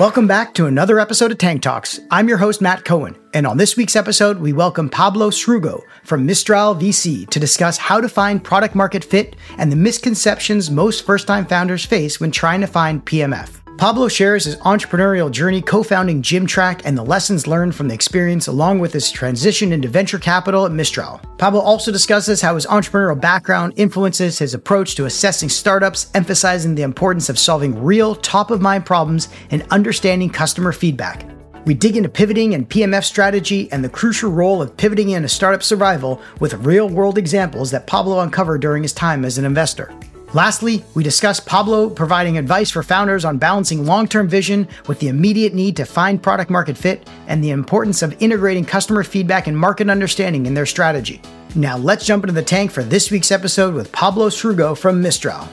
Welcome back to another episode of Tank Talks. I'm your host, Matt Cohen, and on this week's episode, we welcome Pablo Srugo from Mistral VC to discuss how to find product market fit and the misconceptions most first time founders face when trying to find PMF. Pablo shares his entrepreneurial journey co founding Gymtrack and the lessons learned from the experience, along with his transition into venture capital at Mistral. Pablo also discusses how his entrepreneurial background influences his approach to assessing startups, emphasizing the importance of solving real, top of mind problems and understanding customer feedback. We dig into pivoting and PMF strategy and the crucial role of pivoting in a startup survival with real world examples that Pablo uncovered during his time as an investor. Lastly, we discuss Pablo providing advice for founders on balancing long term vision with the immediate need to find product market fit and the importance of integrating customer feedback and market understanding in their strategy. Now, let's jump into the tank for this week's episode with Pablo Srugo from Mistral.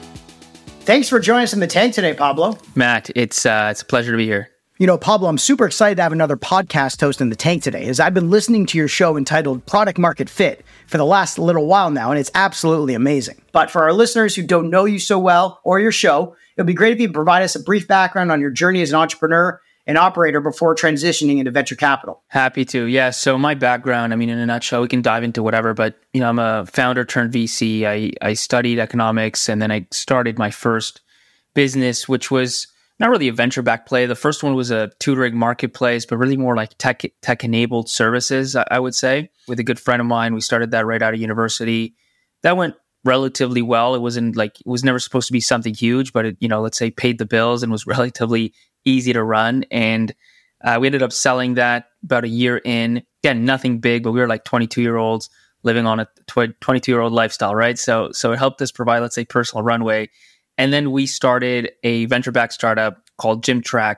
Thanks for joining us in the tank today, Pablo. Matt, it's uh, it's a pleasure to be here. You know, Pablo, I'm super excited to have another podcast host in the tank today, as I've been listening to your show entitled Product Market Fit for the last little while now, and it's absolutely amazing. But for our listeners who don't know you so well or your show, it would be great if you provide us a brief background on your journey as an entrepreneur and operator before transitioning into venture capital. Happy to. Yeah. So my background, I mean, in a nutshell, we can dive into whatever, but you know, I'm a founder turned VC. I, I studied economics and then I started my first business, which was not really a venture back play. The first one was a tutoring marketplace, but really more like tech tech enabled services, I would say. With a good friend of mine, we started that right out of university. That went relatively well. It wasn't like it was never supposed to be something huge, but it, you know, let's say paid the bills and was relatively easy to run. And uh, we ended up selling that about a year in. Again, nothing big, but we were like 22 year olds living on a 22 year old lifestyle, right? So, so it helped us provide, let's say, personal runway and then we started a venture backed startup called Gymtrack,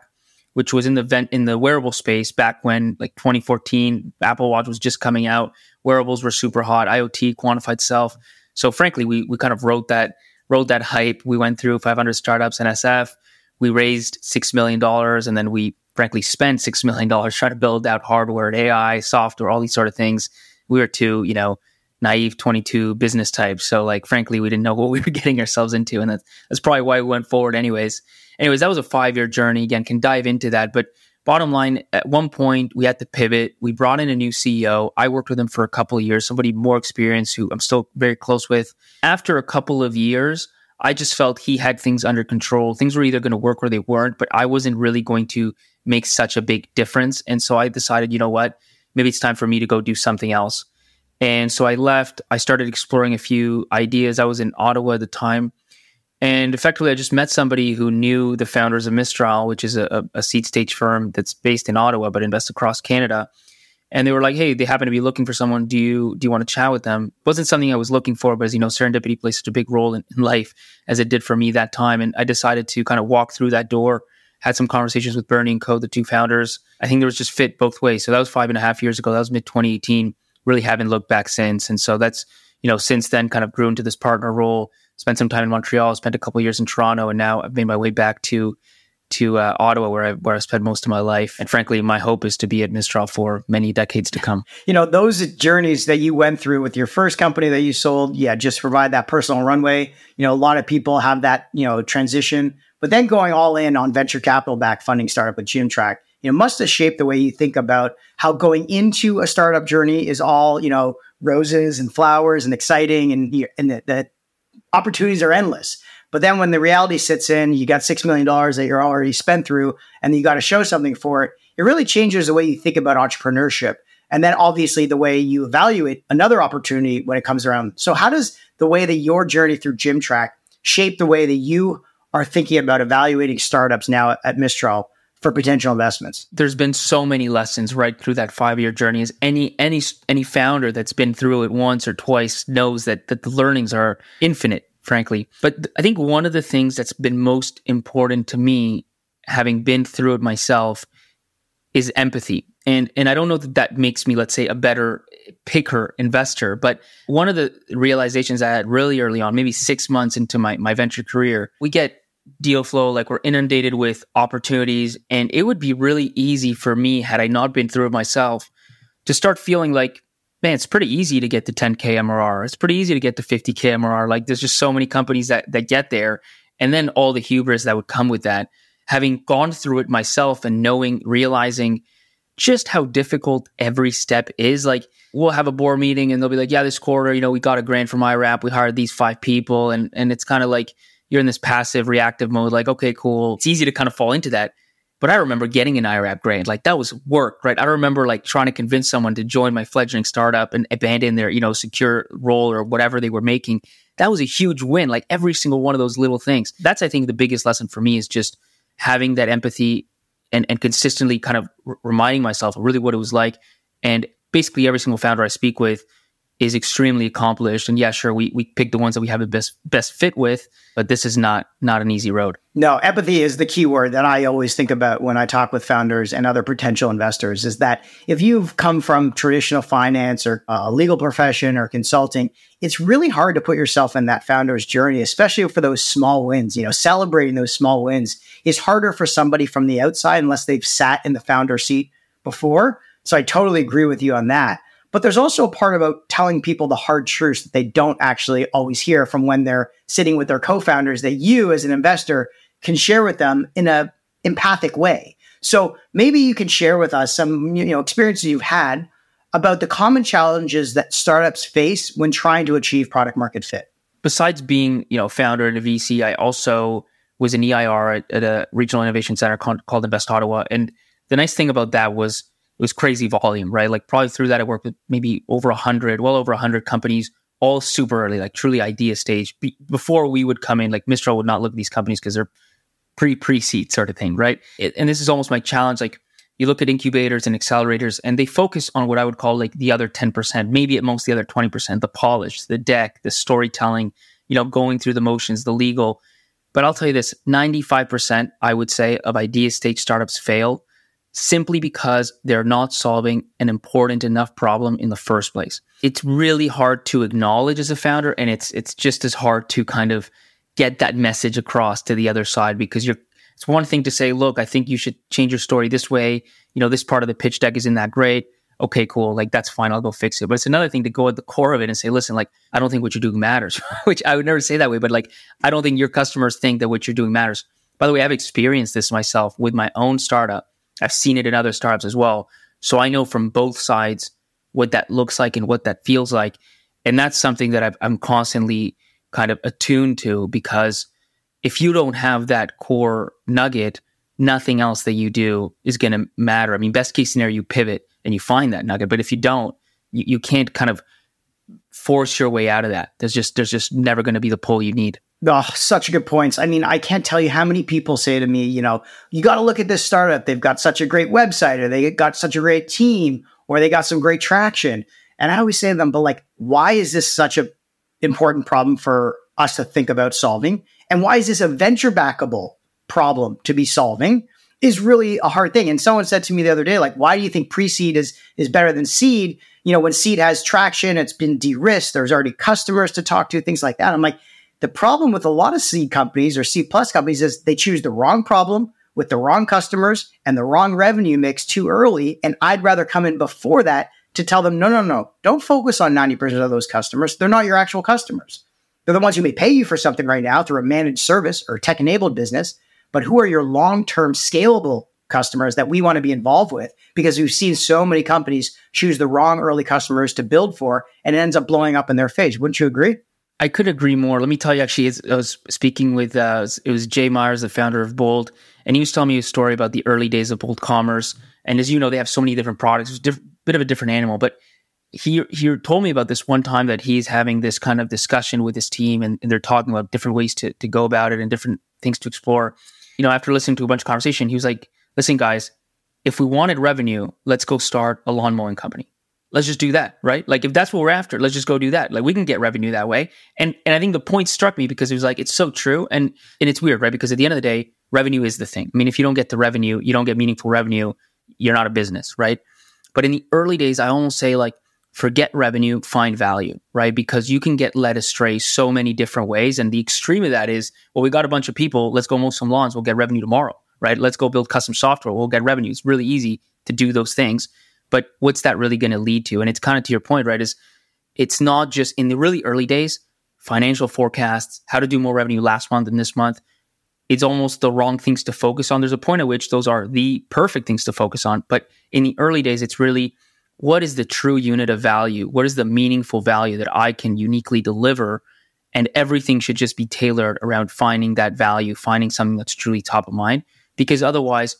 which was in the vent in the wearable space back when like 2014, Apple Watch was just coming out. Wearables were super hot, IoT, quantified self. So frankly, we we kind of rode that rode that hype. We went through 500 startups in SF. We raised six million dollars, and then we frankly spent six million dollars trying to build out hardware, AI, software, all these sort of things. We were too, you know, naive 22 business types. So like, frankly, we didn't know what we were getting ourselves into. And that's, that's probably why we went forward anyways. Anyways, that was a five year journey. Again, can dive into that. But bottom line, at one point we had to pivot. We brought in a new CEO. I worked with him for a couple of years, somebody more experienced who I'm still very close with. After a couple of years, I just felt he had things under control. Things were either going to work or they weren't, but I wasn't really going to make such a big difference. And so I decided, you know what? Maybe it's time for me to go do something else. And so I left. I started exploring a few ideas. I was in Ottawa at the time. And effectively, I just met somebody who knew the founders of Mistral, which is a, a seed stage firm that's based in Ottawa but invests across Canada. And they were like, "Hey, they happen to be looking for someone. Do you do you want to chat with them?" It wasn't something I was looking for, but as you know, serendipity plays such a big role in, in life as it did for me that time. And I decided to kind of walk through that door. Had some conversations with Bernie and Co, the two founders. I think there was just fit both ways. So that was five and a half years ago. That was mid 2018 really haven't looked back since. And so that's, you know, since then kind of grew into this partner role, spent some time in Montreal, spent a couple years in Toronto, and now I've made my way back to to uh, Ottawa, where I where I spent most of my life. And frankly, my hope is to be at Mistral for many decades to come. You know, those journeys that you went through with your first company that you sold, yeah, just provide that personal runway. You know, a lot of people have that you know transition, but then going all in on venture capital back funding startup with Gymtrack you know, must have shaped the way you think about how going into a startup journey is all, you know, roses and flowers and exciting and, and that opportunities are endless. But then when the reality sits in, you got $6 million that you're already spent through and you got to show something for it. It really changes the way you think about entrepreneurship. And then obviously the way you evaluate another opportunity when it comes around. So how does the way that your journey through Gymtrack shape the way that you are thinking about evaluating startups now at Mistral for potential investments. There's been so many lessons right through that five year journey. As any any any founder that's been through it once or twice knows that that the learnings are infinite, frankly. But I think one of the things that's been most important to me, having been through it myself, is empathy. And and I don't know that that makes me, let's say, a better picker investor. But one of the realizations I had really early on, maybe six months into my my venture career, we get deal flow, like we're inundated with opportunities. And it would be really easy for me, had I not been through it myself, to start feeling like, man, it's pretty easy to get to 10K MRR. It's pretty easy to get to 50K MRR. Like there's just so many companies that, that get there. And then all the hubris that would come with that. having gone through it myself and knowing, realizing just how difficult every step is. Like we'll have a board meeting and they'll be like, yeah, this quarter, you know, we got a grant from IRAP. We hired these five people. And, and it's kind of like you're in this passive reactive mode. Like, okay, cool. It's easy to kind of fall into that. But I remember getting an IRAP grant. Like that was work, right? I remember like trying to convince someone to join my fledgling startup and abandon their, you know, secure role or whatever they were making. That was a huge win. Like every single one of those little things. That's, I think, the biggest lesson for me is just having that empathy and, and consistently kind of r- reminding myself of really what it was like. And basically every single founder I speak with is extremely accomplished. And yeah, sure, we we pick the ones that we have the best best fit with, but this is not not an easy road. No, empathy is the key word that I always think about when I talk with founders and other potential investors. Is that if you've come from traditional finance or a legal profession or consulting, it's really hard to put yourself in that founder's journey, especially for those small wins. You know, celebrating those small wins is harder for somebody from the outside unless they've sat in the founder seat before. So I totally agree with you on that. But there's also a part about telling people the hard truths that they don't actually always hear from when they're sitting with their co-founders that you as an investor can share with them in a empathic way. So maybe you can share with us some you know experiences you've had about the common challenges that startups face when trying to achieve product market fit. Besides being, you know, founder at a VC, I also was an EIR at, at a regional innovation center called Invest Ottawa. And the nice thing about that was it was crazy volume, right? Like probably through that, I worked with maybe over a hundred, well over a hundred companies, all super early, like truly idea stage. Be- before we would come in, like Mistral would not look at these companies because they're pre pre seed sort of thing, right? It, and this is almost my challenge. Like you look at incubators and accelerators, and they focus on what I would call like the other ten percent, maybe at most the other twenty percent, the polish, the deck, the storytelling, you know, going through the motions, the legal. But I'll tell you this: ninety five percent, I would say, of idea stage startups fail simply because they're not solving an important enough problem in the first place. It's really hard to acknowledge as a founder and it's it's just as hard to kind of get that message across to the other side because you're it's one thing to say, look, I think you should change your story this way. You know, this part of the pitch deck isn't that great. Okay, cool. Like that's fine. I'll go fix it. But it's another thing to go at the core of it and say, listen, like I don't think what you're doing matters. Which I would never say that way, but like I don't think your customers think that what you're doing matters. By the way, I've experienced this myself with my own startup I've seen it in other startups as well. So I know from both sides what that looks like and what that feels like. And that's something that i am constantly kind of attuned to because if you don't have that core nugget, nothing else that you do is going to matter. I mean, best case scenario, you pivot and you find that nugget. But if you don't, you, you can't kind of force your way out of that. There's just, there's just never going to be the pull you need. Oh, such good points. I mean, I can't tell you how many people say to me, you know, you got to look at this startup. They've got such a great website, or they got such a great team, or they got some great traction. And I always say to them, but like, why is this such a important problem for us to think about solving? And why is this a venture backable problem to be solving? Is really a hard thing. And someone said to me the other day, like, why do you think pre-seed is is better than seed? You know, when seed has traction, it's been de-risked. There's already customers to talk to, things like that. I'm like, the problem with a lot of C companies or C plus companies is they choose the wrong problem with the wrong customers and the wrong revenue mix too early. And I'd rather come in before that to tell them, no, no, no, don't focus on 90% of those customers. They're not your actual customers. They're the ones who may pay you for something right now through a managed service or tech enabled business. But who are your long term scalable customers that we want to be involved with? Because we've seen so many companies choose the wrong early customers to build for and it ends up blowing up in their face. Wouldn't you agree? I could agree more. Let me tell you, actually, I was speaking with uh, it was Jay Myers, the founder of Bold, and he was telling me a story about the early days of Bold Commerce. And as you know, they have so many different products. It's a bit of a different animal, but he he told me about this one time that he's having this kind of discussion with his team, and, and they're talking about different ways to to go about it and different things to explore. You know, after listening to a bunch of conversation, he was like, "Listen, guys, if we wanted revenue, let's go start a lawn mowing company." Let's just do that, right? Like if that's what we're after, let's just go do that. Like we can get revenue that way. And and I think the point struck me because it was like it's so true and and it's weird, right? Because at the end of the day, revenue is the thing. I mean, if you don't get the revenue, you don't get meaningful revenue, you're not a business, right? But in the early days, I almost say like forget revenue, find value, right? Because you can get led astray so many different ways. And the extreme of that is, well, we got a bunch of people, let's go mow some lawns, we'll get revenue tomorrow, right? Let's go build custom software, we'll get revenue. It's really easy to do those things but what's that really going to lead to? And it's kind of to your point, right? Is it's not just in the really early days, financial forecasts, how to do more revenue last month than this month. it's almost the wrong things to focus on. There's a point at which those are the perfect things to focus on. But in the early days, it's really what is the true unit of value? What is the meaningful value that I can uniquely deliver? And everything should just be tailored around finding that value, finding something that's truly top of mind. Because otherwise,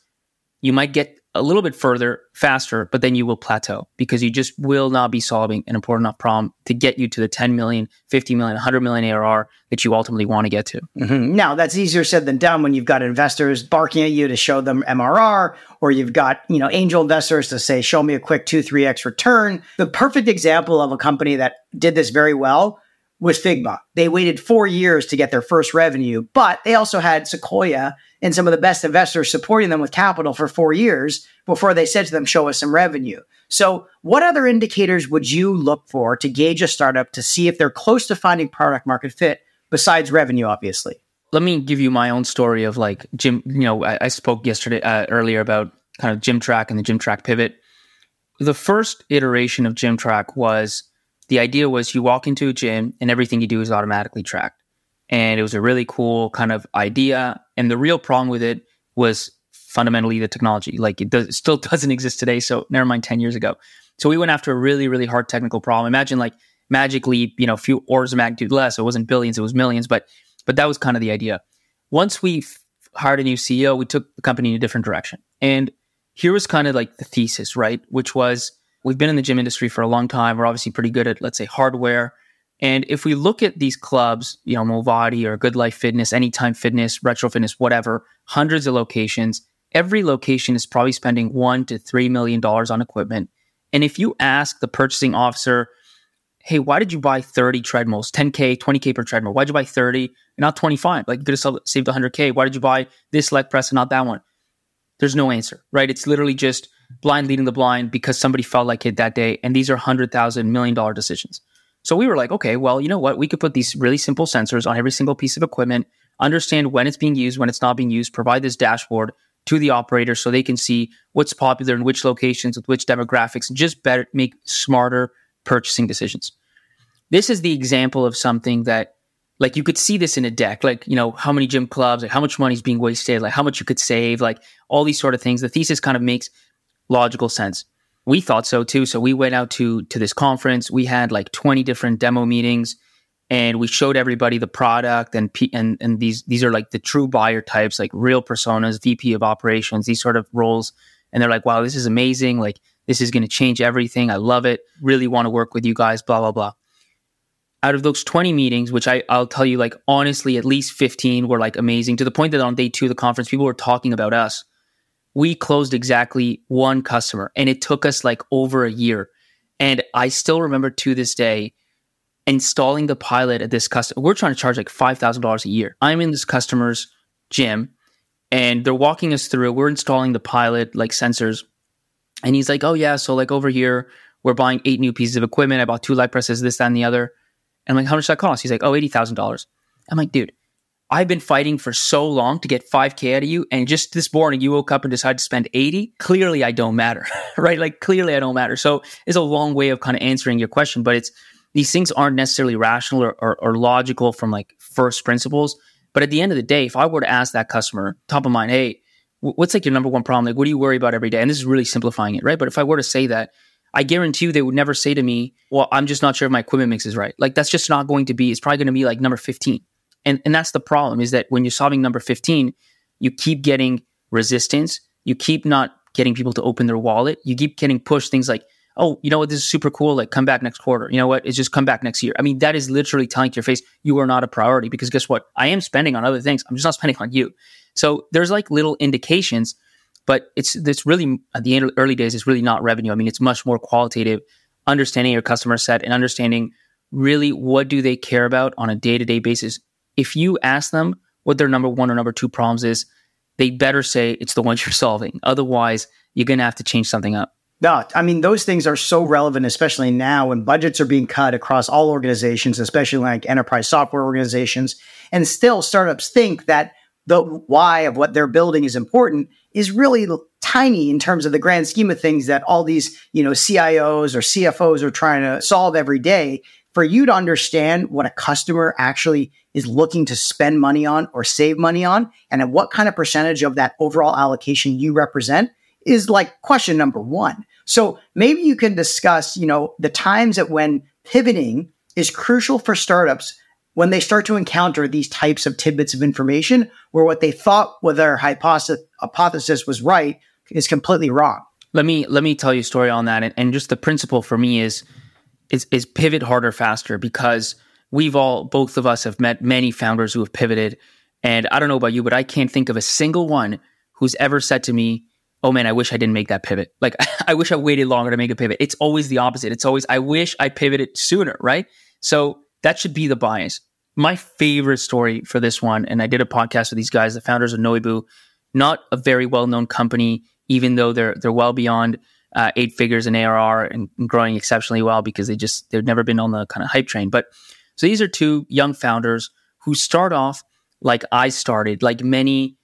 you might get a little bit further faster, but then you will plateau because you just will not be solving an important enough problem to get you to the 10 million, 50 million, 100 million ARR that you ultimately want to get to. Mm-hmm. Now, that's easier said than done when you've got investors barking at you to show them MRR, or you've got, you know, angel investors to say, show me a quick two, 3x return. The perfect example of a company that did this very well was Figma. They waited four years to get their first revenue, but they also had Sequoia and some of the best investors supporting them with capital for four years before they said to them, show us some revenue. So, what other indicators would you look for to gauge a startup to see if they're close to finding product market fit besides revenue, obviously? Let me give you my own story of like Jim. You know, I, I spoke yesterday uh, earlier about kind of Gymtrack and the Gymtrack pivot. The first iteration of Gymtrack was the idea was you walk into a gym and everything you do is automatically tracked and it was a really cool kind of idea. And the real problem with it was fundamentally the technology. Like it, does, it still doesn't exist today. So never mind 10 years ago. So we went after a really, really hard technical problem. Imagine like magically, you know, few orders of magnitude less. It wasn't billions, it was millions, but but that was kind of the idea. Once we f- hired a new CEO, we took the company in a different direction. And here was kind of like the thesis, right? Which was we've been in the gym industry for a long time. We're obviously pretty good at, let's say, hardware. And if we look at these clubs, you know, Movati or GoodLife Fitness, Anytime Fitness, Retro Fitness, whatever, hundreds of locations, every location is probably spending one to three million dollars on equipment. And if you ask the purchasing officer, hey, why did you buy 30 treadmills, 10K, 20K per treadmill? Why'd you buy 30 and not 25? Like you could have saved 100K. Why did you buy this leg press and not that one? There's no answer, right? It's literally just blind leading the blind because somebody felt like it that day. And these are $100,000 million decisions. So we were like, okay, well, you know what? We could put these really simple sensors on every single piece of equipment, understand when it's being used, when it's not being used, provide this dashboard to the operator so they can see what's popular in which locations with which demographics and just better make smarter purchasing decisions. This is the example of something that like you could see this in a deck, like, you know, how many gym clubs, like how much money is being wasted, like how much you could save, like all these sort of things. The thesis kind of makes logical sense we thought so too. So we went out to to this conference. We had like 20 different demo meetings and we showed everybody the product and and and these these are like the true buyer types, like real personas, VP of operations, these sort of roles. And they're like, "Wow, this is amazing. Like this is going to change everything. I love it. Really want to work with you guys, blah blah blah." Out of those 20 meetings, which I, I'll tell you, like honestly, at least 15 were like amazing to the point that on day two of the conference, people were talking about us we closed exactly one customer and it took us like over a year. And I still remember to this day installing the pilot at this customer. We're trying to charge like $5,000 a year. I'm in this customer's gym and they're walking us through. We're installing the pilot like sensors. And he's like, oh, yeah. So, like over here, we're buying eight new pieces of equipment. I bought two light presses, this, that, and the other. And I'm like, how much that cost? He's like, oh, $80,000. I'm like, dude, I've been fighting for so long to get 5K out of you. And just this morning, you woke up and decided to spend 80. Clearly, I don't matter, right? Like, clearly, I don't matter. So it's a long way of kind of answering your question, but it's these things aren't necessarily rational or, or, or logical from like first principles. But at the end of the day, if I were to ask that customer, top of mind, hey, what's like your number one problem? Like, what do you worry about every day? And this is really simplifying it, right? But if I were to say that, I guarantee you they would never say to me, well, I'm just not sure if my equipment mix is right. Like, that's just not going to be, it's probably going to be like number 15 and, and that's the problem is that when you're solving number 15, you keep getting resistance. You keep not getting people to open their wallet. You keep getting pushed things like, oh, you know what, this is super cool. Like, come back next quarter. You know what? It's just come back next year. I mean, that is literally telling to your face, you are not a priority because guess what? I am spending on other things. I'm just not spending on you. So there's like little indications, but it's it's really at the early days, it's really not revenue. I mean, it's much more qualitative, understanding your customer set and understanding really what do they care about on a day to day basis if you ask them what their number one or number two problems is, they better say it's the ones you're solving. Otherwise, you're going to have to change something up. No, I mean, those things are so relevant, especially now when budgets are being cut across all organizations, especially like enterprise software organizations. And still, startups think that the why of what they're building is important is really tiny in terms of the grand scheme of things that all these, you know, CIOs or CFOs are trying to solve every day for you to understand what a customer actually is looking to spend money on or save money on and at what kind of percentage of that overall allocation you represent is like question number one. So maybe you can discuss, you know, the times that when pivoting is crucial for startups when they start to encounter these types of tidbits of information where what they thought with their hypothesis, hypothesis was right is completely wrong. Let me let me tell you a story on that, and, and just the principle for me is is is pivot harder faster because we've all both of us have met many founders who have pivoted, and I don't know about you, but I can't think of a single one who's ever said to me, "Oh man, I wish I didn't make that pivot. Like I wish I waited longer to make a pivot." It's always the opposite. It's always I wish I pivoted sooner, right? So that should be the bias. My favorite story for this one, and I did a podcast with these guys, the founders of Noibu, not a very well known company, even though they're they're well beyond uh, eight figures in ARR and, and growing exceptionally well because they just they've never been on the kind of hype train. But so these are two young founders who start off like I started, like many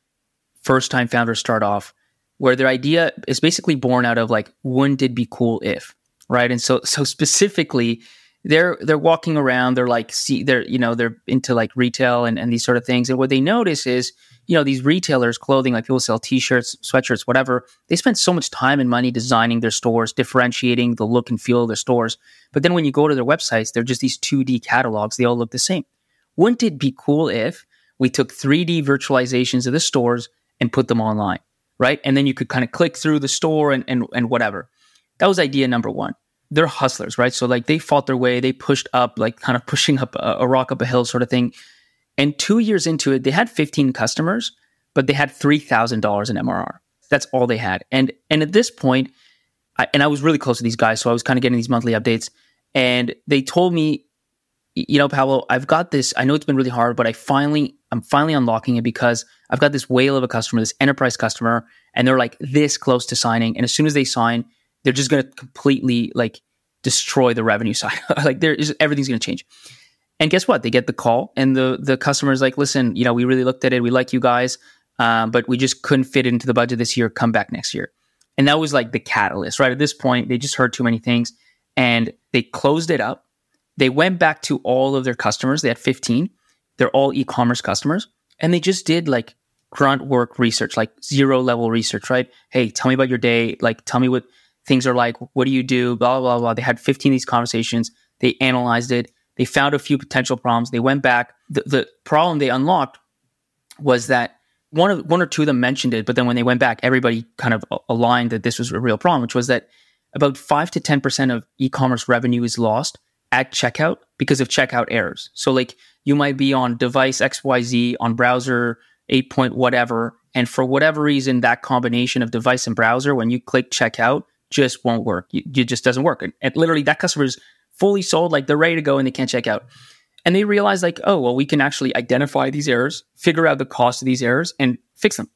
first time founders start off, where their idea is basically born out of like, wouldn't it be cool if, right? And so so specifically they're they're walking around they're like see they're you know they're into like retail and, and these sort of things and what they notice is you know these retailers clothing like people sell t-shirts sweatshirts whatever they spend so much time and money designing their stores differentiating the look and feel of their stores. But then when you go to their websites they're just these 2d catalogs. They all look the same. Wouldn't it be cool if we took 3d virtualizations of the stores and put them online right? And then you could kind of click through the store and, and, and whatever. That was idea number one. They're hustlers, right? So like they fought their way, they pushed up, like kind of pushing up a, a, rock up a hill sort of thing. And two years into it, they had 15 customers, but they had three thousand dollars in MRR. That's all they had. And and at this point, I, and I was really close to these guys, so I was kind of getting these monthly updates. And they told me, you know, Pablo, I've got this. I know it's been really hard, but I finally, I'm finally unlocking it because I've got this whale of a customer, this enterprise customer, and they're like this close to signing. And as soon as they sign, they're just going to completely like destroy the revenue side. like there is everything's going to change. And guess what? They get the call, and the the customer is like, "Listen, you know, we really looked at it. We like you guys, um, but we just couldn't fit into the budget this year. Come back next year." And that was like the catalyst, right? At this point, they just heard too many things, and they closed it up. They went back to all of their customers. They had 15. They're all e-commerce customers, and they just did like grunt work research, like zero level research, right? Hey, tell me about your day. Like, tell me what things are like, what do you do? Blah, blah, blah. They had 15 of these conversations. They analyzed it. They found a few potential problems. They went back. The, the problem they unlocked was that one of one or two of them mentioned it, but then when they went back, everybody kind of aligned that this was a real problem, which was that about five to ten percent of e-commerce revenue is lost at checkout because of checkout errors. So like you might be on device XYZ on browser 8 point whatever, and for whatever reason, that combination of device and browser, when you click checkout, just won't work. It just doesn't work. And, and literally, that customer is fully sold, like they're ready to go and they can't check out. And they realize, like, oh, well, we can actually identify these errors, figure out the cost of these errors, and fix them.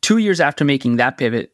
Two years after making that pivot,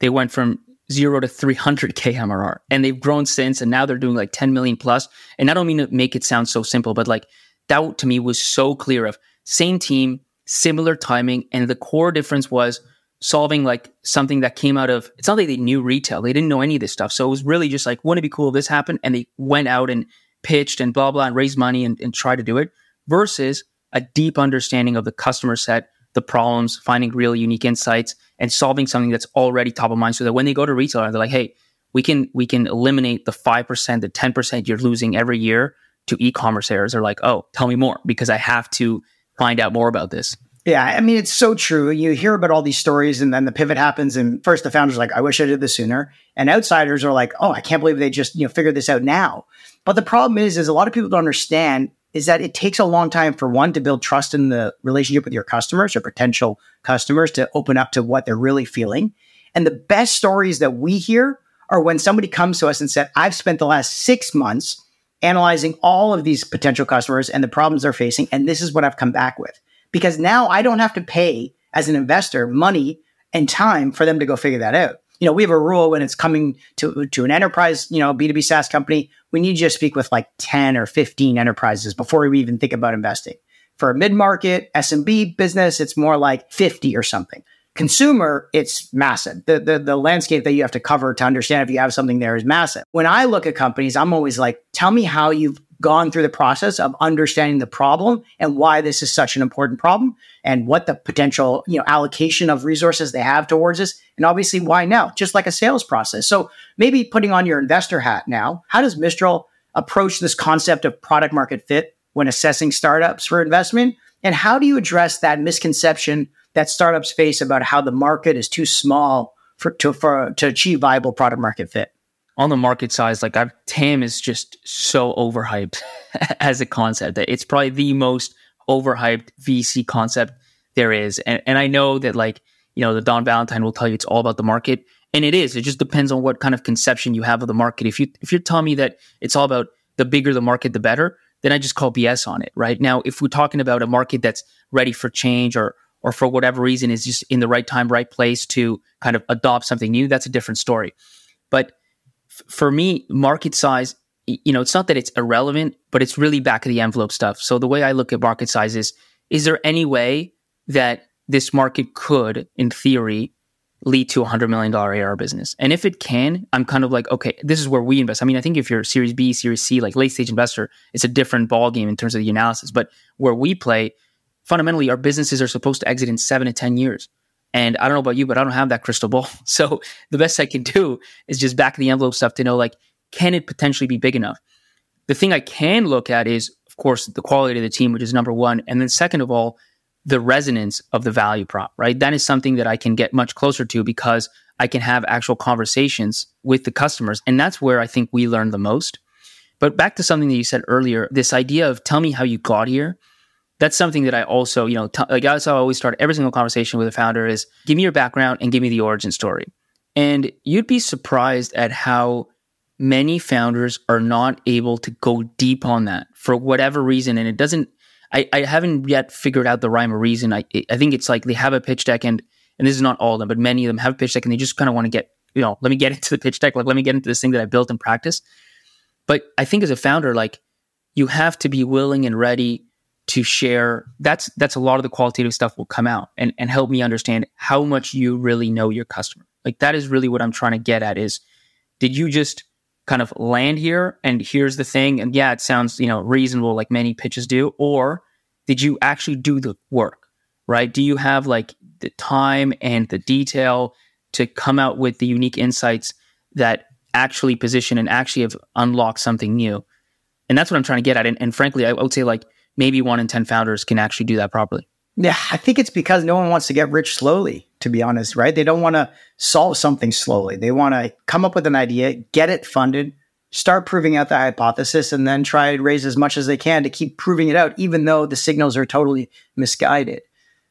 they went from zero to 300K MRR. And they've grown since, and now they're doing like 10 million plus. And I don't mean to make it sound so simple, but like that to me was so clear of same team, similar timing. And the core difference was solving like something that came out of it's not like they knew retail they didn't know any of this stuff. So it was really just like wouldn't it be cool if this happened? And they went out and pitched and blah blah and raised money and, and tried to do it versus a deep understanding of the customer set the problems finding real unique insights and solving something that's already top of mind so that when they go to retailer they're like hey we can we can eliminate the 5% the 10% you're losing every year to e-commerce errors. They're like oh tell me more because i have to find out more about this yeah, I mean, it's so true. You hear about all these stories, and then the pivot happens, and first the founder's like, "I wish I did this sooner," and outsiders are like, "Oh, I can't believe they just you know figured this out now." But the problem is, is a lot of people don't understand is that it takes a long time for one to build trust in the relationship with your customers or potential customers to open up to what they're really feeling. And the best stories that we hear are when somebody comes to us and said, "I've spent the last six months." Analyzing all of these potential customers and the problems they're facing, and this is what I've come back with because now I don't have to pay as an investor money and time for them to go figure that out. You know, we have a rule when it's coming to, to an enterprise, you know, B2B SaaS company, we need you to speak with like 10 or 15 enterprises before we even think about investing. For a mid-market SMB business, it's more like 50 or something. consumer, it's massive. The, the, the landscape that you have to cover to understand if you have something there is massive. When I look at companies, I'm always like, tell me how you've gone through the process of understanding the problem and why this is such an important problem and what the potential you know allocation of resources they have towards this. And obviously why now? Just like a sales process. So maybe putting on your investor hat now how does mistral approach this concept of product market fit when assessing startups for investment? And how do you address that misconception that startups face about how the market is too small for to for to achieve viable product market fit on the market size, like I've, TAM is just so overhyped as a concept that it's probably the most overhyped VC concept there is. And, and I know that like, you know, the Don Valentine will tell you it's all about the market. And it is. It just depends on what kind of conception you have of the market. If you if you're telling me that it's all about the bigger the market, the better, then I just call BS on it. Right. Now, if we're talking about a market that's ready for change or or for whatever reason is just in the right time, right place to kind of adopt something new, that's a different story. But for me, market size, you know, it's not that it's irrelevant, but it's really back of the envelope stuff. So the way I look at market size is, is there any way that this market could, in theory, lead to a hundred million dollar AR business? And if it can, I'm kind of like, okay, this is where we invest. I mean, I think if you're Series B, Series C, like late stage investor, it's a different ball game in terms of the analysis. But where we play, fundamentally, our businesses are supposed to exit in seven to ten years. And I don't know about you, but I don't have that crystal ball. So the best I can do is just back the envelope stuff to know like, can it potentially be big enough? The thing I can look at is, of course, the quality of the team, which is number one. And then second of all, the resonance of the value prop, right? That is something that I can get much closer to because I can have actual conversations with the customers. And that's where I think we learn the most. But back to something that you said earlier, this idea of tell me how you got here that's something that I also, you know, t- like I always start every single conversation with a founder is give me your background and give me the origin story. And you'd be surprised at how many founders are not able to go deep on that for whatever reason. And it doesn't, I, I haven't yet figured out the rhyme or reason. I, I think it's like they have a pitch deck and, and this is not all of them, but many of them have a pitch deck and they just kind of want to get, you know, let me get into the pitch deck. Like, let me get into this thing that I built in practice. But I think as a founder, like you have to be willing and ready to share that's that's a lot of the qualitative stuff will come out and, and help me understand how much you really know your customer. Like that is really what i'm trying to get at is did you just kind of land here and here's the thing and yeah it sounds you know reasonable like many pitches do or did you actually do the work right? Do you have like the time and the detail to come out with the unique insights that actually position and actually have unlocked something new? And that's what i'm trying to get at. And, and frankly I would say like maybe one in 10 founders can actually do that properly. Yeah, I think it's because no one wants to get rich slowly, to be honest, right? They don't want to solve something slowly. They want to come up with an idea, get it funded, start proving out the hypothesis, and then try to raise as much as they can to keep proving it out, even though the signals are totally misguided.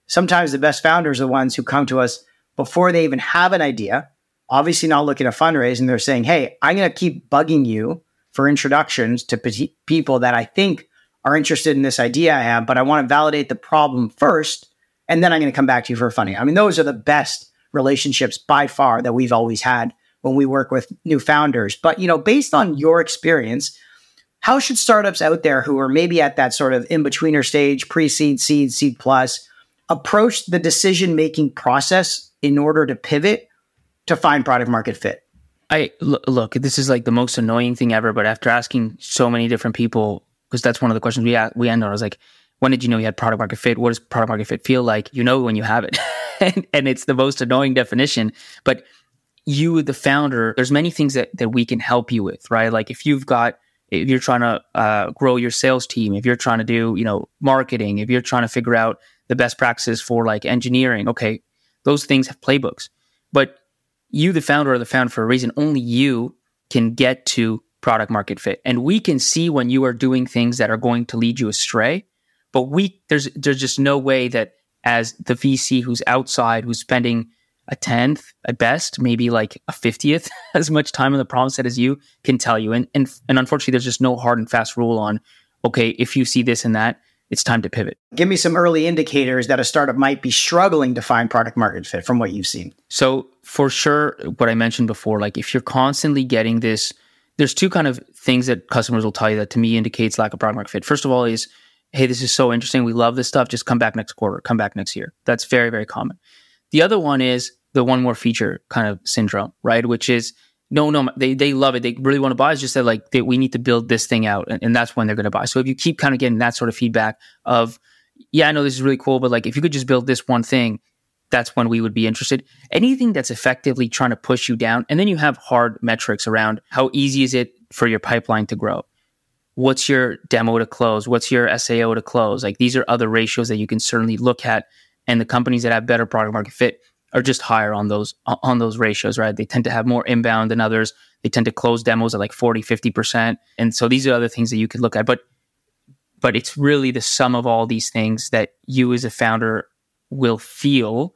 Sometimes the best founders are the ones who come to us before they even have an idea, obviously not looking to fundraise, and they're saying, Hey, I'm going to keep bugging you for introductions to p- people that I think are interested in this idea I have, but I want to validate the problem first, and then I'm going to come back to you for funding. I mean, those are the best relationships by far that we've always had when we work with new founders. But you know, based on your experience, how should startups out there who are maybe at that sort of in-betweener stage, pre-seed, seed, seed plus, approach the decision-making process in order to pivot to find product market fit? I look, this is like the most annoying thing ever, but after asking so many different people because that's one of the questions we we end on. I was like, when did you know you had product market fit? What does product market fit feel like? You know when you have it, and, and it's the most annoying definition. But you, the founder, there's many things that that we can help you with, right? Like if you've got if you're trying to uh, grow your sales team, if you're trying to do, you know, marketing, if you're trying to figure out the best practices for like engineering, okay, those things have playbooks. But you, the founder, are the founder for a reason. Only you can get to product market fit. And we can see when you are doing things that are going to lead you astray. But we there's there's just no way that as the VC who's outside, who's spending a tenth at best, maybe like a fiftieth as much time on the problem set as you can tell you. And and and unfortunately there's just no hard and fast rule on okay, if you see this and that, it's time to pivot. Give me some early indicators that a startup might be struggling to find product market fit from what you've seen. So for sure, what I mentioned before, like if you're constantly getting this there's two kind of things that customers will tell you that to me indicates lack of product market fit. First of all, is hey, this is so interesting. We love this stuff. Just come back next quarter. Come back next year. That's very very common. The other one is the one more feature kind of syndrome, right? Which is no, no, they they love it. They really want to buy. It's just that like they, we need to build this thing out, and, and that's when they're going to buy. So if you keep kind of getting that sort of feedback of, yeah, I know this is really cool, but like if you could just build this one thing, that's when we would be interested. Anything that's effectively trying to push you down, and then you have hard metrics around how easy is it for your pipeline to grow. What's your demo to close? What's your SAO to close? Like these are other ratios that you can certainly look at. And the companies that have better product market fit are just higher on those on those ratios, right? They tend to have more inbound than others. They tend to close demos at like 40, 50%. And so these are other things that you could look at. But but it's really the sum of all these things that you as a founder will feel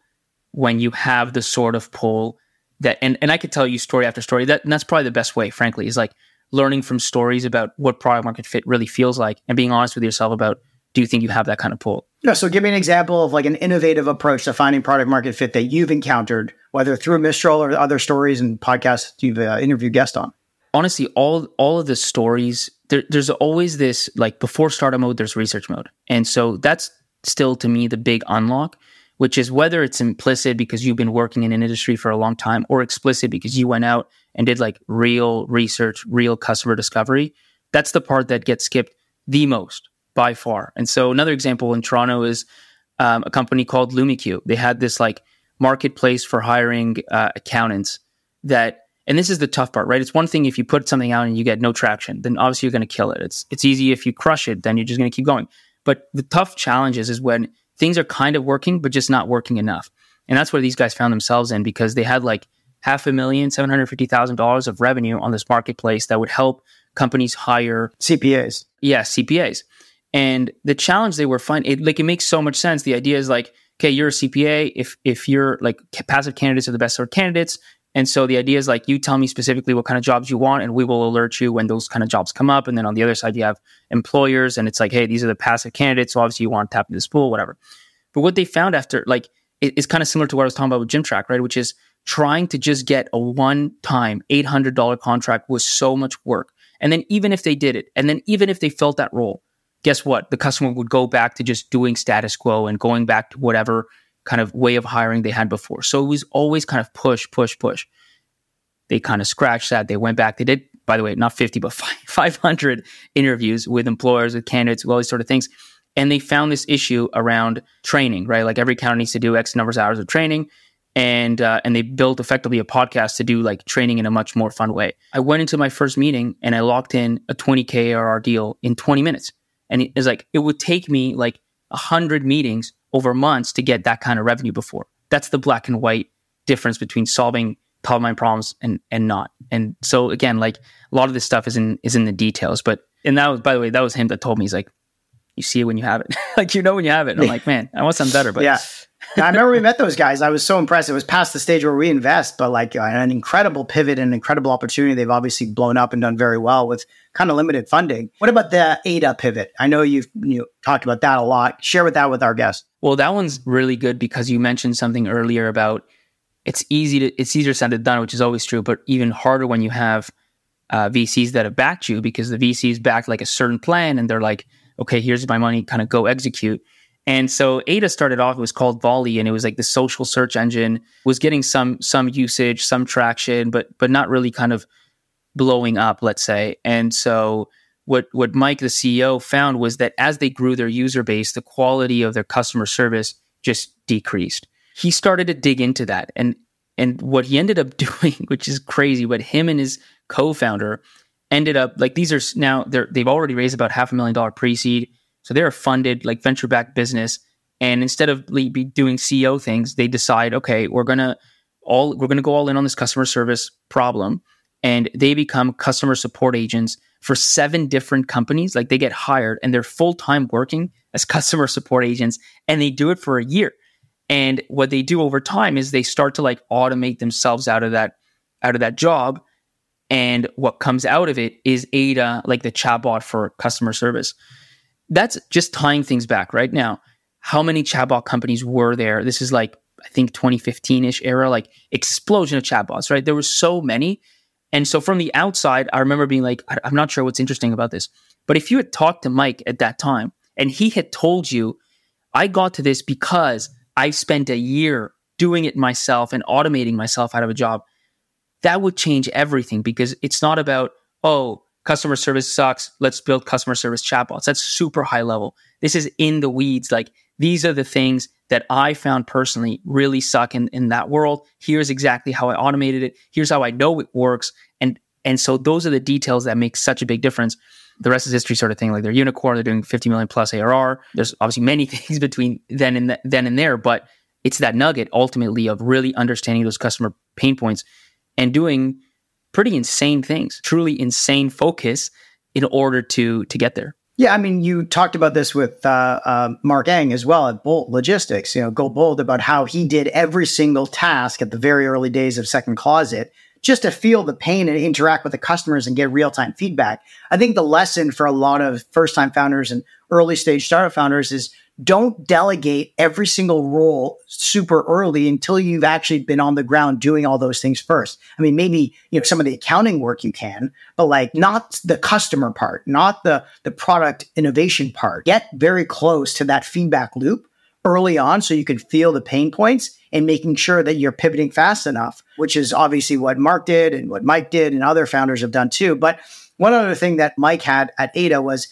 when you have the sort of pull that and, and I could tell you story after story. That that's probably the best way, frankly, is like learning from stories about what product market fit really feels like and being honest with yourself about do you think you have that kind of pull? Yeah. So give me an example of like an innovative approach to finding product market fit that you've encountered, whether through a Mistral or other stories and podcasts you've uh, interviewed guests on. Honestly, all all of the stories there, there's always this like before startup mode, there's research mode, and so that's still to me the big unlock, which is whether it's implicit because you've been working in an industry for a long time, or explicit because you went out and did like real research, real customer discovery. That's the part that gets skipped the most by far. And so another example in Toronto is um, a company called LumiQ. They had this like marketplace for hiring uh, accountants that and this is the tough part, right? It's one thing if you put something out and you get no traction, then obviously you're going to kill it. It's it's easy if you crush it, then you're just going to keep going. But the tough challenges is when things are kind of working but just not working enough. And that's where these guys found themselves in because they had like half a million, seven hundred fifty thousand dollars of revenue on this marketplace that would help companies hire CPAs. Yeah, CPAs. And the challenge they were finding, it, like it makes so much sense. The idea is like, okay, you're a CPA. If if you're like passive candidates are the best sort of candidates, and so the idea is like you tell me specifically what kind of jobs you want, and we will alert you when those kind of jobs come up. And then on the other side, you have employers, and it's like, hey, these are the passive candidates. So obviously you want to tap into this pool, whatever. But what they found after, like, it, it's kind of similar to what I was talking about with Gymtrack, right? Which is trying to just get a eight hundred dollar contract was so much work. And then even if they did it, and then even if they felt that role, guess what? The customer would go back to just doing status quo and going back to whatever kind of way of hiring they had before. So it was always kind of push, push, push. They kind of scratched that. They went back. They did, by the way, not 50, but 500 interviews with employers, with candidates, with all these sort of things. And they found this issue around training, right? Like every county needs to do X numbers of hours of training. And, uh, and they built effectively a podcast to do like training in a much more fun way. I went into my first meeting and I locked in a 20K ARR deal in 20 minutes. And it's like, it would take me like a hundred meetings over months to get that kind of revenue before. That's the black and white difference between solving top of mind problems and and not. And so again, like a lot of this stuff is in is in the details. But and that was by the way, that was him that told me he's like, you see it when you have it. like you know when you have it. And I'm like, man, I want something better. But yeah. I remember we met those guys. I was so impressed. It was past the stage where we invest, but like an incredible pivot and incredible opportunity. They've obviously blown up and done very well with kind of limited funding. What about the Ada pivot? I know you've you talked about that a lot. Share with that with our guests. Well, that one's really good because you mentioned something earlier about it's easy to it's easier said than done, which is always true, but even harder when you have uh, VCs that have backed you because the VCs backed like a certain plan and they're like, okay, here's my money, kind of go execute. And so Ada started off, it was called Volley and it was like the social search engine was getting some some usage, some traction, but but not really kind of blowing up, let's say. And so what what Mike the CEO found was that as they grew their user base, the quality of their customer service just decreased. He started to dig into that and and what he ended up doing, which is crazy, but him and his co-founder ended up like these are now they're they've already raised about half a million dollar pre-seed so they're a funded, like venture backed business. And instead of be doing CEO things, they decide, okay, we're gonna all we're gonna go all in on this customer service problem. And they become customer support agents for seven different companies. Like they get hired and they're full time working as customer support agents, and they do it for a year. And what they do over time is they start to like automate themselves out of that out of that job. And what comes out of it is Ada, like the chatbot for customer service that's just tying things back right now. How many chatbot companies were there? This is like, I think 2015 ish era, like explosion of chatbots, right? There were so many. And so from the outside, I remember being like, I'm not sure what's interesting about this. But if you had talked to Mike at that time and he had told you, I got to this because I spent a year doing it myself and automating myself out of a job, that would change everything because it's not about, oh, customer service sucks. Let's build customer service chatbots. That's super high level. This is in the weeds. Like these are the things that I found personally really suck in, in that world. Here's exactly how I automated it. Here's how I know it works. And and so those are the details that make such a big difference. The rest is history sort of thing. Like they're unicorn, they're doing 50 million plus ARR. There's obviously many things between then and th- then and there, but it's that nugget ultimately of really understanding those customer pain points and doing pretty insane things, truly insane focus in order to to get there. Yeah, I mean, you talked about this with uh, uh, Mark Eng as well at Bolt Logistics. You know, GoBolt about how he did every single task at the very early days of Second Closet just to feel the pain and interact with the customers and get real time feedback. I think the lesson for a lot of first time founders and early stage startup founders is don't delegate every single role super early until you've actually been on the ground doing all those things first. I mean, maybe, you know, some of the accounting work you can, but like not the customer part, not the, the product innovation part. Get very close to that feedback loop early on so you can feel the pain points and making sure that you're pivoting fast enough, which is obviously what Mark did and what Mike did and other founders have done too. But one other thing that Mike had at Ada was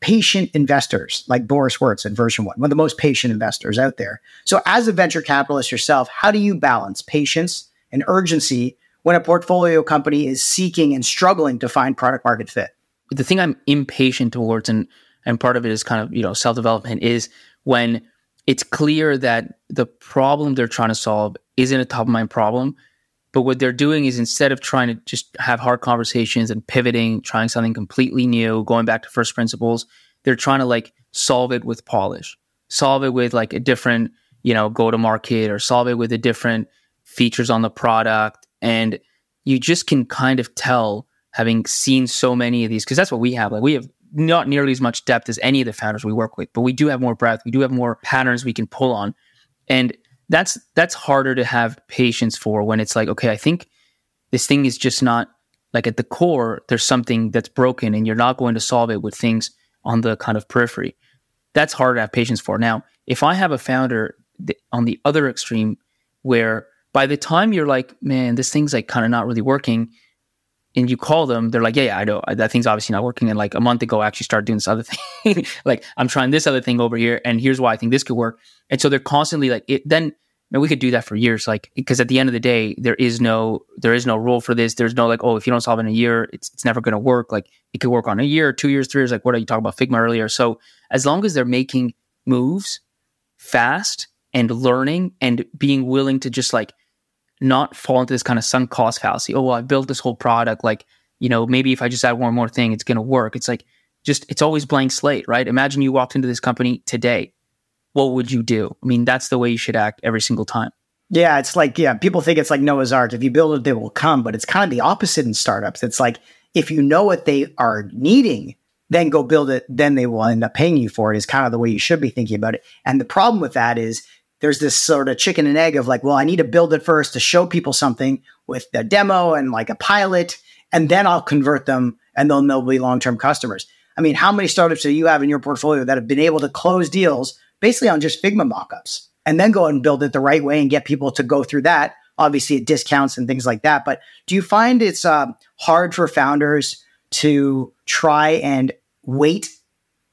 patient investors like Boris Wertz at version one, one of the most patient investors out there. So, as a venture capitalist yourself, how do you balance patience and urgency when a portfolio company is seeking and struggling to find product market fit? The thing I'm impatient towards, and and part of it is kind of you know self development, is when it's clear that the problem they're trying to solve isn't a top of mind problem. But what they're doing is instead of trying to just have hard conversations and pivoting, trying something completely new, going back to first principles, they're trying to like solve it with polish, solve it with like a different, you know, go to market or solve it with a different features on the product. And you just can kind of tell having seen so many of these, because that's what we have. Like we have not nearly as much depth as any of the founders we work with, but we do have more breadth. We do have more patterns we can pull on. And that's that's harder to have patience for when it's like okay i think this thing is just not like at the core there's something that's broken and you're not going to solve it with things on the kind of periphery. That's hard to have patience for. Now if i have a founder on the other extreme where by the time you're like man this thing's like kind of not really working and you call them, they're like, yeah, yeah, I know that thing's obviously not working. And like a month ago, I actually started doing this other thing. like I'm trying this other thing over here, and here's why I think this could work. And so they're constantly like, it, then we could do that for years. Like because at the end of the day, there is no there is no rule for this. There's no like, oh, if you don't solve it in a year, it's it's never going to work. Like it could work on a year, two years, three years. Like what are you talking about Figma earlier? So as long as they're making moves fast and learning and being willing to just like not fall into this kind of sunk cost fallacy. Oh, well, I built this whole product. Like, you know, maybe if I just add one more thing, it's going to work. It's like, just, it's always blank slate, right? Imagine you walked into this company today. What would you do? I mean, that's the way you should act every single time. Yeah, it's like, yeah, people think it's like Noah's Ark. If you build it, they will come. But it's kind of the opposite in startups. It's like, if you know what they are needing, then go build it, then they will end up paying you for it, is kind of the way you should be thinking about it. And the problem with that is there's this sort of chicken and egg of like, well, I need to build it first to show people something with the demo and like a pilot, and then I'll convert them and then they'll be long term customers. I mean, how many startups do you have in your portfolio that have been able to close deals basically on just Figma mockups and then go and build it the right way and get people to go through that? Obviously, at discounts and things like that. But do you find it's uh, hard for founders to try and wait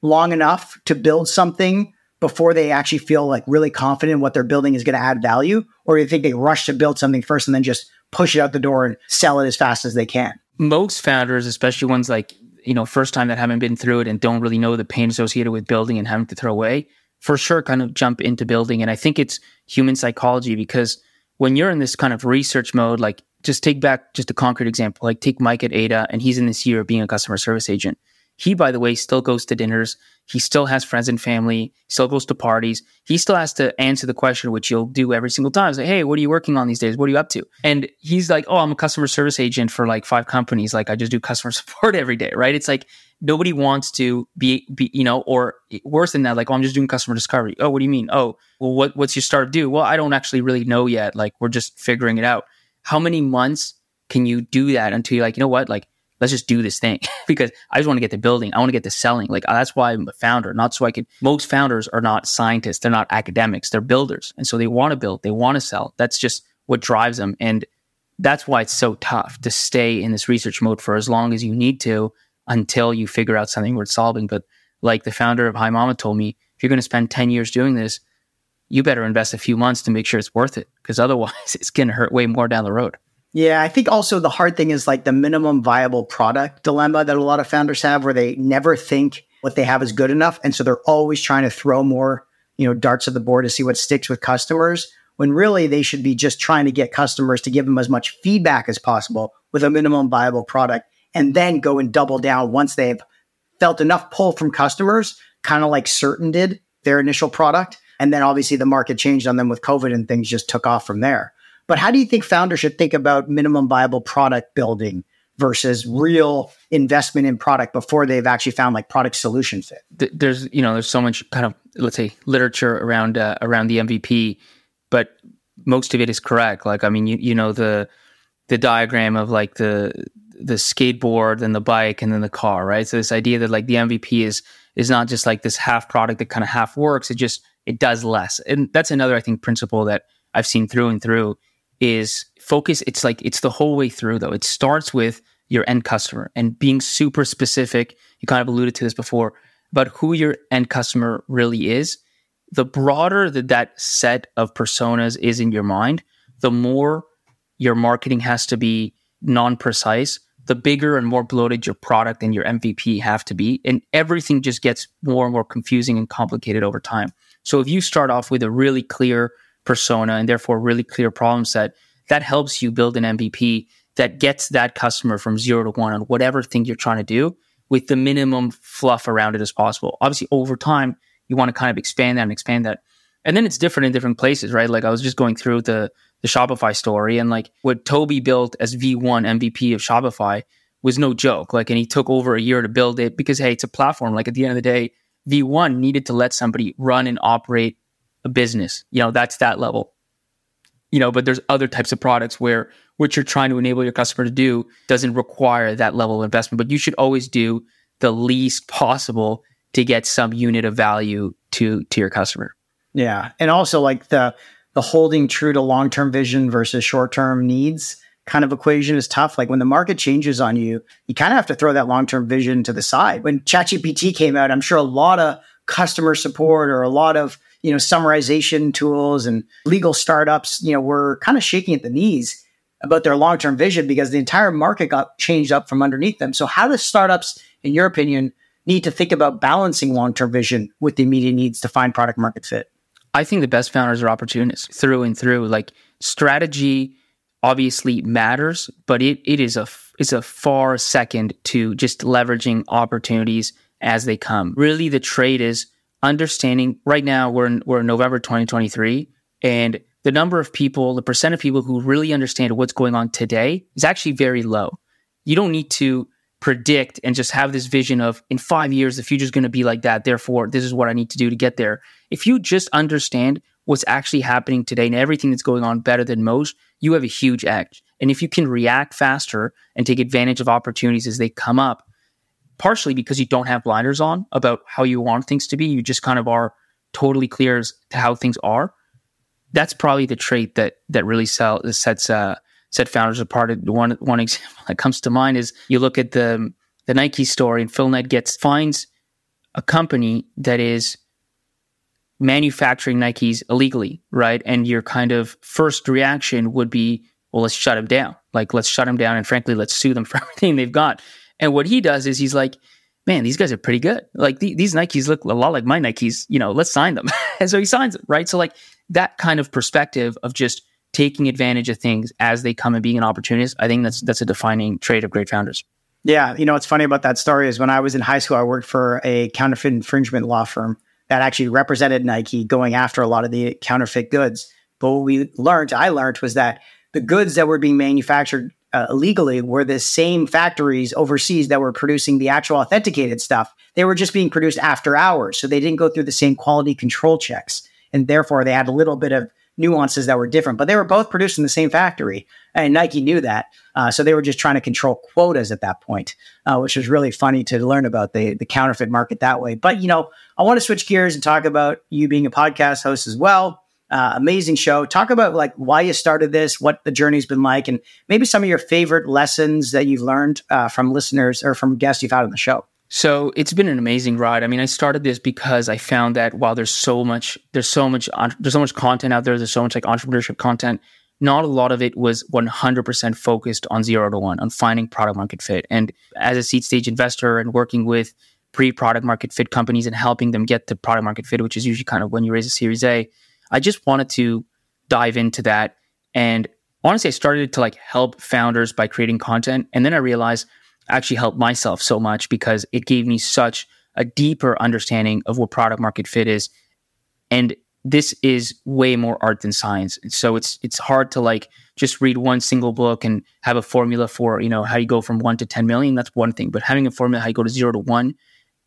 long enough to build something before they actually feel like really confident what they're building is going to add value? Or do you think they rush to build something first and then just push it out the door and sell it as fast as they can? Most founders, especially ones like, you know, first time that haven't been through it and don't really know the pain associated with building and having to throw away, for sure kind of jump into building. And I think it's human psychology because when you're in this kind of research mode, like just take back just a concrete example, like take Mike at Ada and he's in this year of being a customer service agent. He, by the way, still goes to dinners. He still has friends and family, still goes to parties. He still has to answer the question, which you'll do every single time. It's like, hey, what are you working on these days? What are you up to? And he's like, oh, I'm a customer service agent for like five companies. Like I just do customer support every day, right? It's like nobody wants to be, be you know, or worse than that, like, oh, I'm just doing customer discovery. Oh, what do you mean? Oh, well, what, what's your startup do? Well, I don't actually really know yet. Like we're just figuring it out. How many months can you do that until you're like, you know what? Like let's just do this thing because I just want to get the building. I want to get the selling. Like that's why I'm a founder, not so I could. Most founders are not scientists. They're not academics. They're builders. And so they want to build, they want to sell. That's just what drives them. And that's why it's so tough to stay in this research mode for as long as you need to until you figure out something worth solving. But like the founder of HiMama told me, if you're going to spend 10 years doing this, you better invest a few months to make sure it's worth it because otherwise it's going to hurt way more down the road. Yeah, I think also the hard thing is like the minimum viable product dilemma that a lot of founders have where they never think what they have is good enough. And so they're always trying to throw more, you know, darts at the board to see what sticks with customers when really they should be just trying to get customers to give them as much feedback as possible with a minimum viable product and then go and double down once they've felt enough pull from customers, kind of like Certn did their initial product. And then obviously the market changed on them with COVID and things just took off from there. But how do you think founders should think about minimum viable product building versus real investment in product before they've actually found like product solution fit? There's, you know, there's so much kind of, let's say, literature around uh, around the MVP but most of it is correct. Like, I mean, you, you know, the, the diagram of like the, the skateboard and the bike and then the car, right? So this idea that like the MVP is, is not just like this half product that kind of half works. It just, it does less. And that's another, I think, principle that I've seen through and through is focus. It's like, it's the whole way through though. It starts with your end customer and being super specific. You kind of alluded to this before about who your end customer really is the broader that that set of personas is in your mind, the more your marketing has to be non-precise, the bigger and more bloated your product and your MVP have to be, and everything just gets more and more confusing and complicated over time. So if you start off with a really clear persona and therefore really clear problem set, that helps you build an MVP that gets that customer from zero to one on whatever thing you're trying to do with the minimum fluff around it as possible. Obviously, over time, you want to kind of expand that and expand that. And then it's different in different places, right? Like I was just going through the the Shopify story and like what Tobi built as V1 MVP of Shopify was no joke. Like and he took over a year to build it because hey, it's a platform. Like at the end of the day, V1 needed to let somebody run and operate a business. You know, that's that level. You know, but there's other types of products where what you're trying to enable your customer to do doesn't require that level of investment, but you should always do the least possible to get some unit of value to to your customer. Yeah, and also like the the holding true to long term vision versus short term needs kind of equation is tough. Like when the market changes on you, you kind of have to throw that long term vision to the side. When ChatGPT came out, I'm sure a lot of customer support or a lot of you know summarization tools and legal startups, you know, were kind of shaking at the knees about their long term vision because the entire market got changed up from underneath them. So how do startups, in your opinion, need to think about balancing long term vision with the immediate needs to find product market fit? I think the best founders are opportunists through and through. Like strategy obviously matters, but it, it is a is a far second to just leveraging opportunities as they come. Really, the trade is understanding. Right now, we're in, we're in November 2023, and the number of people, the percent of people who really understand what's going on today is actually very low. You don't need to predict and just have this vision of in five years, the future is going to be like that. Therefore, this is what I need to do to get there. If you just understand what's actually happening today and everything that's going on better than most, you have a huge edge. And if you can react faster and take advantage of opportunities as they come up, partially because you don't have blinders on about how you want things to be, you just kind of are totally clear as to how things are. That's probably the trait that that really sell, sets uh, set founders apart. One one example that comes to mind is you look at the the Nike story, and Phil Knight gets finds a company that is manufacturing Nikes illegally, right? And your kind of first reaction would be, well, let's shut them down. Like, let's shut them down, and frankly, let's sue them for everything they've got. And what he does is he's like, man, these guys are pretty good. Like th- these Nikes look a lot like my Nikes. You know, let's sign them. and so he signs them, right? So like that kind of perspective of just taking advantage of things as they come and being an opportunist. I think that's that's a defining trait of great founders. Yeah, you know what's funny about that story is when I was in high school, I worked for a counterfeit infringement law firm that actually represented Nike going after a lot of the counterfeit goods. But what we learned, I learned, was that the goods that were being manufactured uh, illegally were the same factories overseas that were producing the actual authenticated stuff. They were just being produced after hours, so they didn't go through the same quality control checks, and therefore they had a little bit of nuances that were different, but they were both produced in the same factory, and Nike knew that. Uh, so they were just trying to control quotas at that point, uh, which was really funny to learn about the the counterfeit market that way. But you know, I want to switch gears and talk about you being a podcast host as well. Uh, amazing show. Talk about like why you started this, what the journey's been like, and maybe some of your favorite lessons that you've learned uh, from listeners or from guests you've had on the show. So it's been an amazing ride. I mean, I started this because I found that while there's so much, there's so much, there's so much content out there. There's so much like entrepreneurship content. Not a lot of it was 100% focused on zero to one, on finding product market fit. And as a seed stage investor and working with pre product market fit companies and helping them get to product market fit, which is usually kind of when you raise a Series A, I just wanted to dive into that. And honestly, I started to like help founders by creating content. And then I realized I actually helped myself so much because it gave me such a deeper understanding of what product market fit is. And this is way more art than science. So it's it's hard to like just read one single book and have a formula for, you know, how you go from 1 to 10 million, that's one thing, but having a formula how you go to 0 to 1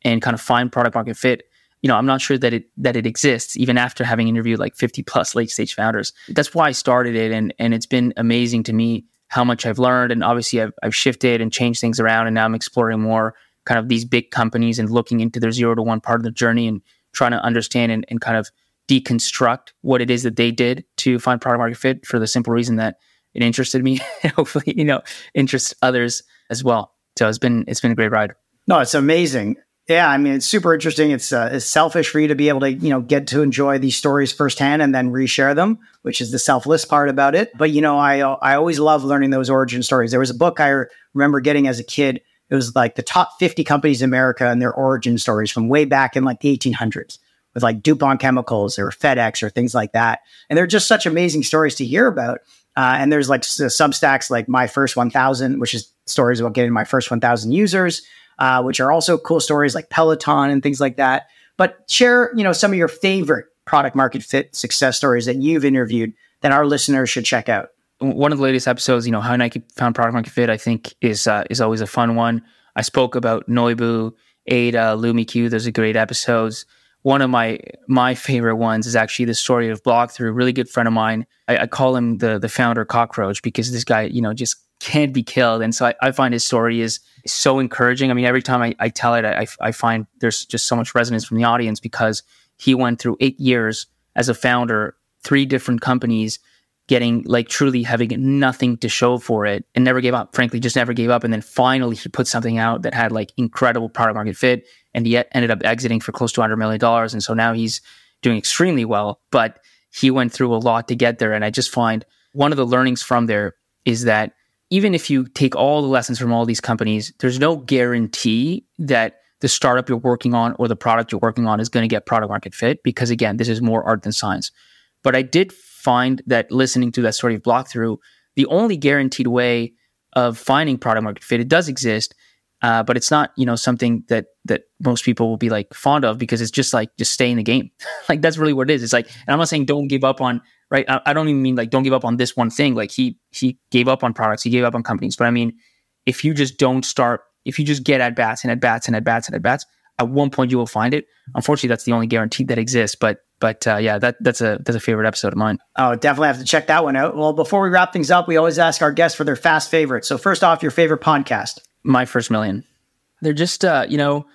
and kind of find product market fit, you know, I'm not sure that it that it exists even after having interviewed like 50 plus late stage founders. That's why I started it and and it's been amazing to me how much I've learned. And obviously, I've, I've shifted and changed things around. And now I'm exploring more kind of these big companies and looking into their zero to one part of the journey and trying to understand and, and kind of deconstruct what it is that they did to find product market fit for the simple reason that it interested me and hopefully, you know, interests others as well. So it's been it's been a great ride. No, it's amazing. Yeah, I mean, it's super interesting. It's, uh, it's selfish for you to be able to, you know, get to enjoy these stories firsthand and then reshare them, which is the selfless part about it. But you know, I I always love learning those origin stories. There was a book I remember getting as a kid. It was like the top 50 companies in America and their origin stories from way back in like the 1800s with like DuPont Chemicals or FedEx or things like that. And they're just such amazing stories to hear about. Uh, and there's like Substacks like My First 1000, which is stories about getting my first 1000 users uh, which are also cool stories like Peloton and things like that. But share, you know, some of your favorite product market fit success stories that you've interviewed that our listeners should check out. One of the latest episodes, you know, how Nike found product market fit, I think is uh, is always a fun one. I spoke about Noibu, Ada, LumiQ. Those are great episodes. One of my my favorite ones is actually the story of Blockthrough. A really good friend of mine. I, I call him the the founder cockroach because this guy, you know, just can't be killed. And so I, I find his story is so encouraging. I mean, every time I, I tell it, I, I find there's just so much resonance from the audience because he went through eight years as a founder, three different companies, getting like truly having nothing to show for it and never gave up. Frankly, just never gave up. And then finally, he put something out that had like incredible product market fit and he ended up exiting for close to $100 million. And so now he's doing extremely well, but he went through a lot to get there. And I just find one of the learnings from there is that even if you take all the lessons from all these companies, there's no guarantee that the startup you're working on or the product you're working on is going to get product market fit because again, this is more art than science. But I did find that listening to that story of Blockthrough, the only guaranteed way of finding product market fit, it does exist, uh, but it's not you know something that that most people will be like fond of because it's just like just stay in the game. like that's really what it is. It's like, and I'm not saying don't give up on right? I, I, don't even mean like don't give up on this one thing. Like he he gave up on products, he gave up on companies. But I mean, if you just don't start, if you just get at bats and at bats and at bats and at bats, at one point you will find it. Unfortunately, that's the only guarantee that exists. But but uh, yeah, that that's a that's a favorite episode of mine. Oh, definitely have to check that one out. Well, before we wrap things up, we always ask our guests for their fast favorite. So first off, your favorite podcast. My first million. They're just uh, you know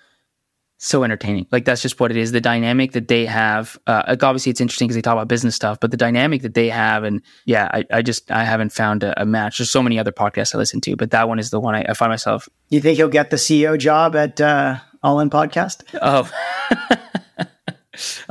so entertaining. Like that's just what it is. The dynamic that they have. Uh, like obviously, it's interesting because they talk about business stuff, but the dynamic that they have, and yeah, I, I just I haven't found a, a, match. There's so many other podcasts I listen to, but that one is the one I, I find myself. You think he'll get the CEO job at uh, All In Podcast? Oh.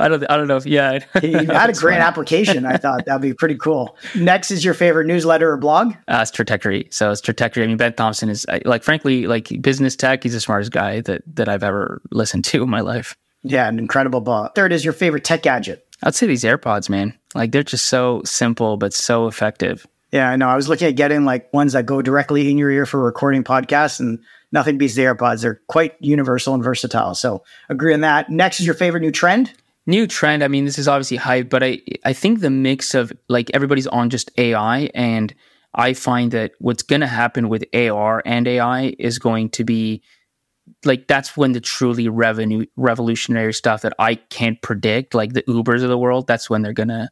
I don't. I don't know if yeah. he had a great application. I thought that'd be pretty cool. Next is your favorite newsletter or blog? Uh, it's Stratechery. So it's Stratechery. I mean, Ben Thompson is like, frankly, like business tech. He's the smartest guy that that I've ever listened to in my life. Yeah, an incredible blog. Third is your favorite tech gadget. I'd say these AirPods, man. Like they're just so simple but so effective. Yeah, I know. I was looking at getting like ones that go directly in your ear for recording podcasts, and nothing beats the AirPods. They're quite universal and versatile. So agree on that. Next is your favorite new trend new trend i mean this is obviously hype but i i think the mix of like everybody's on just ai and i find that what's going to happen with ar and ai is going to be like that's when the truly revenue revolutionary stuff that i can't predict like the ubers of the world that's when they're going to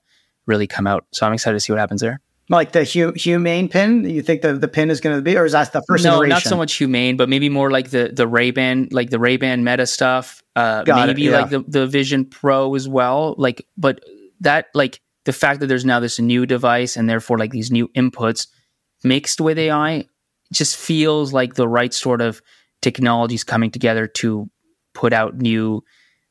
really come out. So I'm excited to see what happens there. Like the hu- humane pin, you think the, the pin is going to be, or is that the first no, iteration? not so much humane, but maybe more like the the Ray Ban, like the Ray Ban Meta stuff. Uh, Got it, maybe yeah. like the the Vision Pro as well. Like, but that like the fact that there's now this new device and therefore like these new inputs mixed with AI just feels like the right sort of technologies coming together to put out new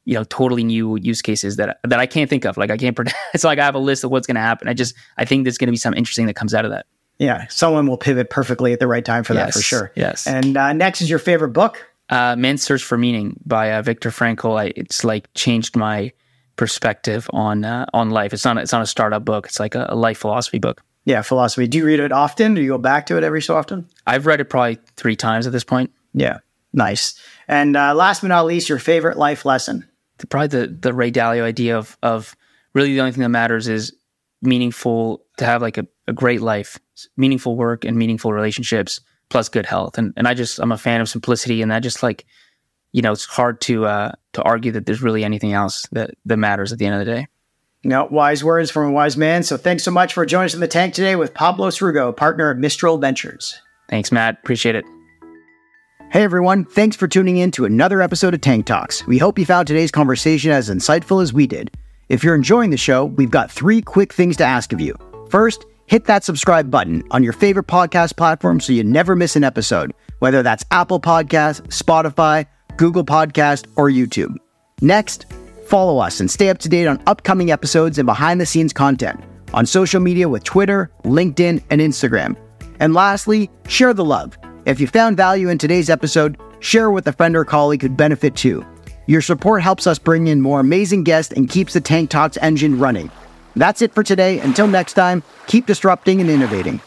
you know totally new use cases that that I can't think of like I can't predict it's like I have a list of what's going to happen I just I think there's going to be something interesting that comes out of that Yeah, someone will pivot perfectly at the right time for that for sure. yes. And uh, next is your favorite book. uh Man's Search for Meaning by uh, Viktor Frankl I, it's like changed my perspective on uh, on life it's not it's not a startup book it's like a, a life philosophy book Yeah, philosophy. Do you read it often? Do you go back to it every so often? I've read it probably three times at this point Yeah, nice. And uh, last but not least, your favorite life lesson. The, probably the the Ray Dalio idea of of really the only thing that matters is meaningful to have like a, a great life, meaningful work and meaningful relationships plus good health. And and I just I'm a fan of simplicity and that just like you know it's hard to uh to argue that there's really anything else that that matters at the end of the day. No, wise words from a wise man. So thanks so much for joining us in the tank today with Pablo Srugo, partner of Mistral Ventures. Thanks, Matt. Appreciate it. Hey everyone, thanks for tuning in to another episode of Tank Talks. We hope you found today's conversation as insightful as we did. If you're enjoying the show, we've got three quick things to ask of you. First, hit that subscribe button on your favorite podcast platform so you never miss an episode, whether that's Apple Podcasts, Spotify, Google Podcast, or YouTube. Next, follow us and stay up to date on upcoming episodes and behind the scenes content on social media with Twitter, LinkedIn, and Instagram. And lastly, share the love. If you found value in today's episode, share with a friend or colleague who'd benefit too. Your support helps us bring in more amazing guests and keeps the Tank Talks engine running. That's it for today. Until next time, keep disrupting and innovating.